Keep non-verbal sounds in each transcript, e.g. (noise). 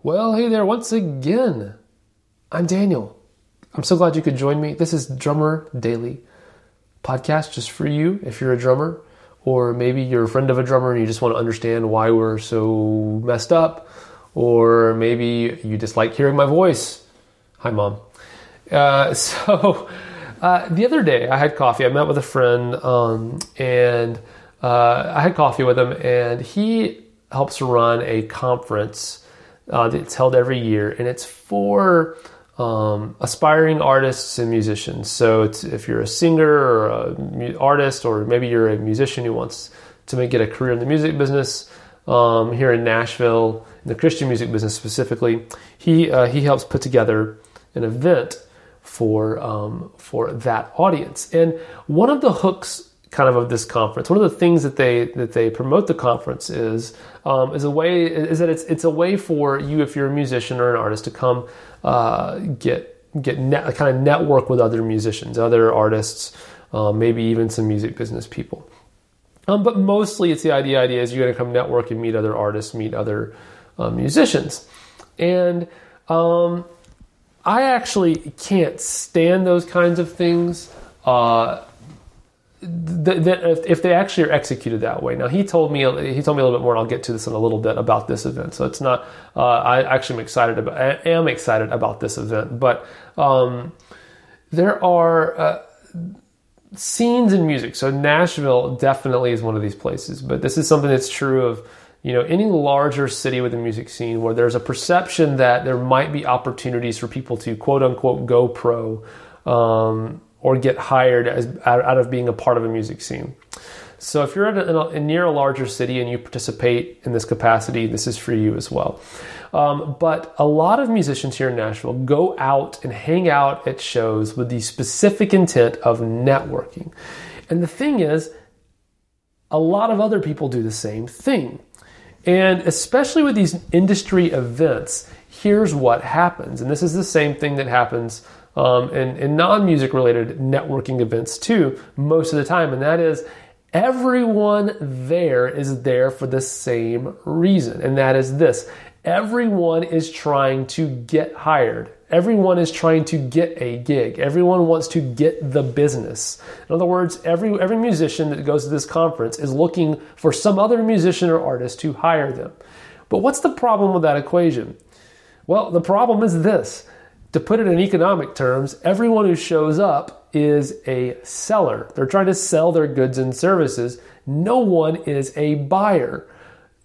Well, hey there once again. I'm Daniel. I'm so glad you could join me. This is Drummer Daily podcast just for you if you're a drummer, or maybe you're a friend of a drummer and you just want to understand why we're so messed up, or maybe you just like hearing my voice. Hi, mom. Uh, (laughs) so, uh, the other day I had coffee. I met with a friend, um, and uh, I had coffee with him, and he helps run a conference uh, that's held every year, and it's for um, aspiring artists and musicians. So, if you're a singer or an artist, or maybe you're a musician who wants to make, get a career in the music business um, here in Nashville, in the Christian music business specifically, he uh, he helps put together an event for um, for that audience. And one of the hooks kind of of this conference. One of the things that they that they promote the conference is um, is a way is that it's it's a way for you if you're a musician or an artist to come uh, get get net, kind of network with other musicians, other artists, um, maybe even some music business people. Um, but mostly, it's the idea. Idea is you're going to come network and meet other artists, meet other uh, musicians, and um, I actually can't stand those kinds of things. Uh, that if they actually are executed that way. Now he told me he told me a little bit more, and I'll get to this in a little bit about this event. So it's not. Uh, I actually am excited about. I am excited about this event, but um, there are. Uh, scenes in music. So Nashville definitely is one of these places, but this is something that's true of you know any larger city with a music scene where there's a perception that there might be opportunities for people to quote unquote go pro um, or get hired as out of being a part of a music scene. So if you're a, a, near a larger city and you participate in this capacity, this is for you as well. Um, but a lot of musicians here in Nashville go out and hang out at shows with the specific intent of networking. And the thing is, a lot of other people do the same thing. And especially with these industry events, here's what happens. And this is the same thing that happens um, in, in non music related networking events too, most of the time. And that is everyone there is there for the same reason. And that is this everyone is trying to get hired. Everyone is trying to get a gig. Everyone wants to get the business. In other words, every, every musician that goes to this conference is looking for some other musician or artist to hire them. But what's the problem with that equation? Well, the problem is this to put it in economic terms, everyone who shows up is a seller. They're trying to sell their goods and services. No one is a buyer.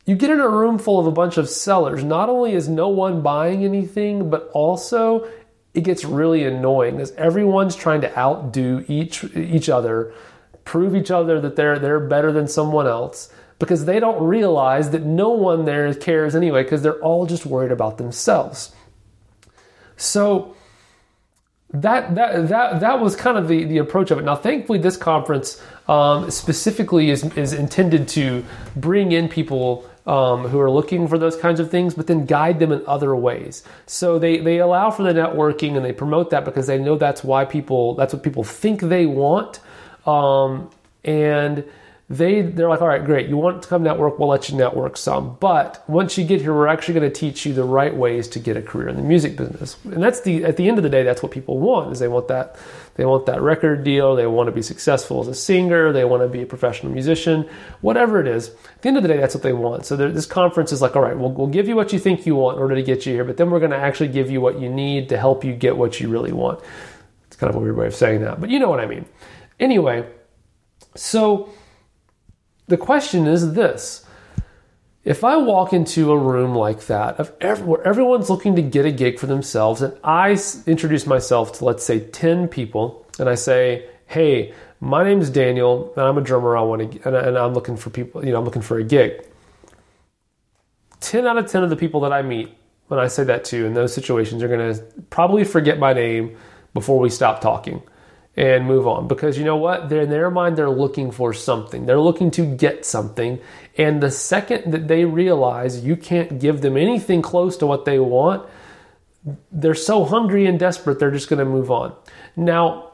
You get in a room full of a bunch of sellers, not only is no one buying anything, but also it gets really annoying as everyone's trying to outdo each each other, prove each other that they're they're better than someone else because they don't realize that no one there cares anyway because they're all just worried about themselves. So that that that that was kind of the the approach of it. Now, thankfully, this conference um, specifically is is intended to bring in people. Um, who are looking for those kinds of things, but then guide them in other ways. So they, they allow for the networking and they promote that because they know that's why people that's what people think they want, um, and they they're like, all right, great. You want to come network? We'll let you network some. But once you get here, we're actually going to teach you the right ways to get a career in the music business. And that's the at the end of the day, that's what people want. Is they want that they want that record deal. They want to be successful as a singer. They want to be a professional musician. Whatever it is, at the end of the day, that's what they want. So this conference is like, all right, we'll, we'll give you what you think you want in order to get you here, but then we're going to actually give you what you need to help you get what you really want. It's kind of a weird way of saying that, but you know what I mean. Anyway, so the question is this if I walk into a room like that, of every, where everyone's looking to get a gig for themselves, and I introduce myself to let's say 10 people, and I say, hey, my name's Daniel, and I'm a drummer, I want to, and, and I'm looking for people, you know, I'm looking for a gig. 10 out of 10 of the people that I meet when I say that to in those situations are going to probably forget my name before we stop talking and move on. Because you know what? They're in their mind they're looking for something. They're looking to get something. And the second that they realize you can't give them anything close to what they want they're so hungry and desperate they're just going to move on. Now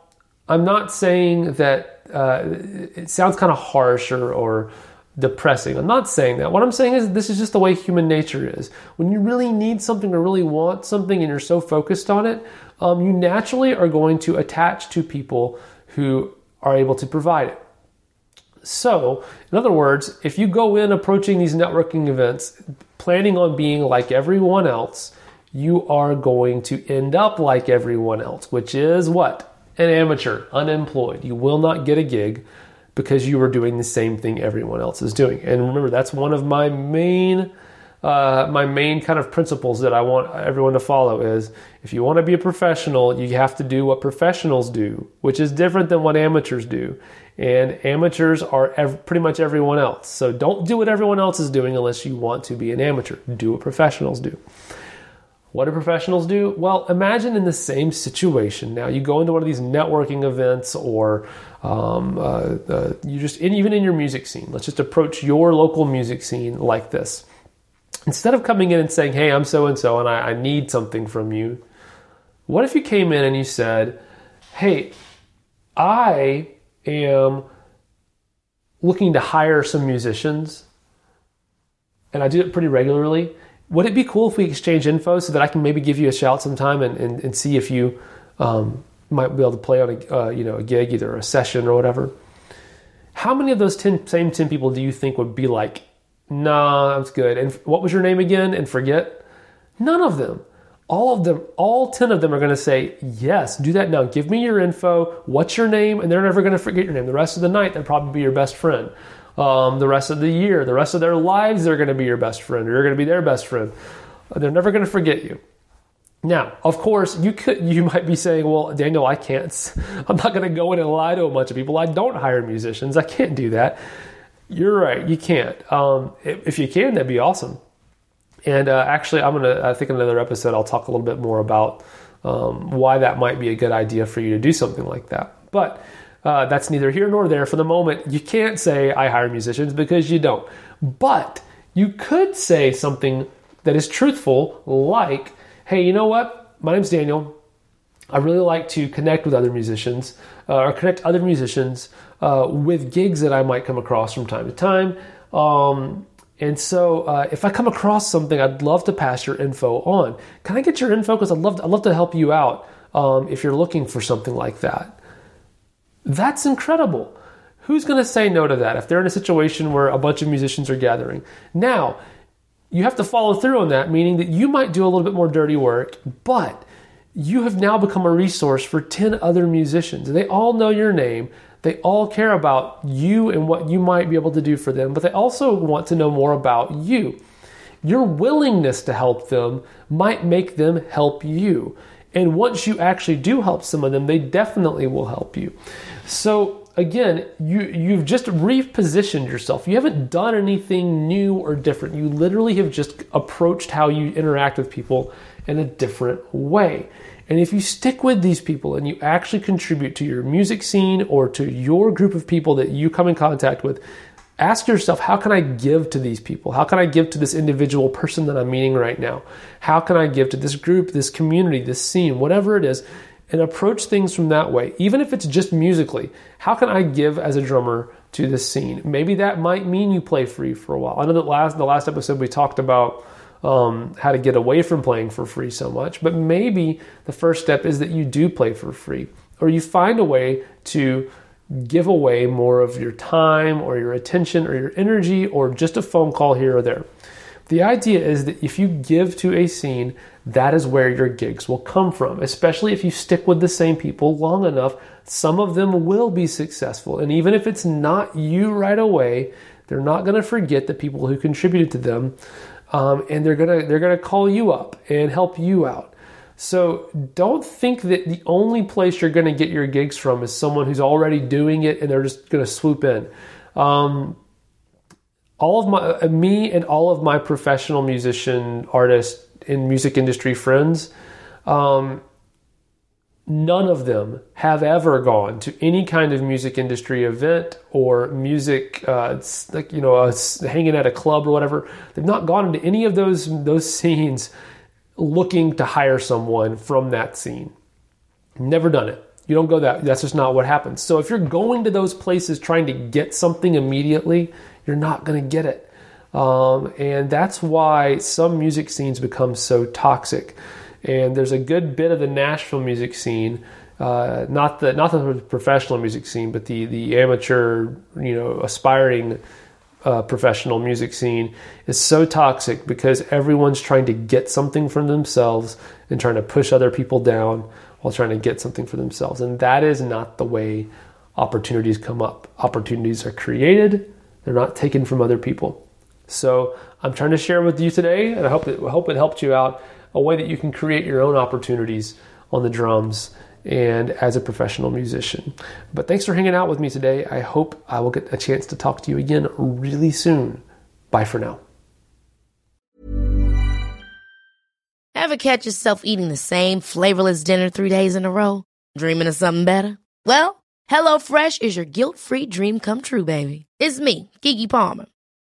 i'm not saying that uh, it sounds kind of harsh or, or depressing. I'm not saying that. What i'm saying is this is just the way human nature is. When you really need something or really want something and you're so focused on it um, you naturally are going to attach to people who are able to provide it. So, in other words, if you go in approaching these networking events planning on being like everyone else, you are going to end up like everyone else, which is what? An amateur, unemployed. You will not get a gig because you are doing the same thing everyone else is doing. And remember, that's one of my main uh, my main kind of principles that I want everyone to follow is if you want to be a professional, you have to do what professionals do, which is different than what amateurs do. And amateurs are ev- pretty much everyone else. So don't do what everyone else is doing unless you want to be an amateur. Do what professionals do. What do professionals do? Well, imagine in the same situation. Now, you go into one of these networking events, or um, uh, uh, you just, even in your music scene, let's just approach your local music scene like this instead of coming in and saying, Hey, I'm so and so and I, need something from you, what if you came in and you said, Hey, I am looking to hire some musicians and I do it pretty regularly. Would it be cool if we exchange info so that I can maybe give you a shout sometime and, and, and see if you um, might be able to play on a, uh, you know, a gig, either a session or whatever? How many of those 10, same 10 people do you think would be like, nah, that's good. And what was your name again? And forget? None of them. All of them, all 10 of them are going to say, yes, do that now. Give me your info. What's your name? And they're never going to forget your name. The rest of the night, they'll probably be your best friend. Um, the rest of the year, the rest of their lives, they're going to be your best friend, or you're going to be their best friend. They're never going to forget you. Now, of course, you could (laughs) you might be saying, "Well, Daniel, I can't. (laughs) I'm not going to go in and lie to a bunch of people. I don't hire musicians. I can't do that." You're right. You can't. Um, if you can, that'd be awesome. And uh, actually, I'm gonna. I think in another episode, I'll talk a little bit more about um, why that might be a good idea for you to do something like that. But uh, that's neither here nor there. For the moment, you can't say I hire musicians because you don't. But you could say something that is truthful, like, "Hey, you know what? My name's Daniel. I really like to connect with other musicians uh, or connect other musicians uh, with gigs that I might come across from time to time. Um, and so, uh, if I come across something, I'd love to pass your info on. Can I get your info? Because I'd love to, I'd love to help you out um, if you're looking for something like that. That's incredible. Who's going to say no to that if they're in a situation where a bunch of musicians are gathering? Now, you have to follow through on that, meaning that you might do a little bit more dirty work, but you have now become a resource for 10 other musicians. They all know your name. They all care about you and what you might be able to do for them, but they also want to know more about you. Your willingness to help them might make them help you. And once you actually do help some of them, they definitely will help you. So again, you you've just repositioned yourself. You haven't done anything new or different. You literally have just approached how you interact with people in a different way. And if you stick with these people and you actually contribute to your music scene or to your group of people that you come in contact with, ask yourself, how can I give to these people? How can I give to this individual person that I'm meeting right now? How can I give to this group, this community, this scene, whatever it is? And approach things from that way, even if it's just musically. How can I give as a drummer to this scene. Maybe that might mean you play free for a while. I know that last the last episode we talked about um, how to get away from playing for free so much, but maybe the first step is that you do play for free, or you find a way to give away more of your time or your attention or your energy or just a phone call here or there. The idea is that if you give to a scene, that is where your gigs will come from, especially if you stick with the same people long enough. Some of them will be successful. And even if it's not you right away, they're not going to forget the people who contributed to them. Um, and they're gonna they're gonna call you up and help you out. So don't think that the only place you're to get your gigs from is someone who's already doing it and they're just to swoop in. Um, all of my uh, me and all of my professional musician artists in music industry friends um, none of them have ever gone to any kind of music industry event or music uh, like you know hanging at a club or whatever they've not gone into any of those those scenes looking to hire someone from that scene never done it you don't go that that's just not what happens so if you're going to those places trying to get something immediately you're not going to get it. Um, and that's why some music scenes become so toxic. And there's a good bit of the Nashville music scene, uh, not the not the professional music scene, but the the amateur, you know, aspiring uh, professional music scene is so toxic because everyone's trying to get something from themselves and trying to push other people down while trying to get something for themselves. And that is not the way opportunities come up. Opportunities are created they're not taken from other people. So I'm trying to share with you today, and I hope it, I hope it helped you out, a way that you can create your own opportunities on the drums and as a professional musician. But thanks for hanging out with me today. I hope I will get a chance to talk to you again really soon. Bye for now. Ever catch yourself eating the same flavorless dinner three days in a row? Dreaming of something better? Well, HelloFresh is your guilt free dream come true, baby. It's me, Keke Palmer.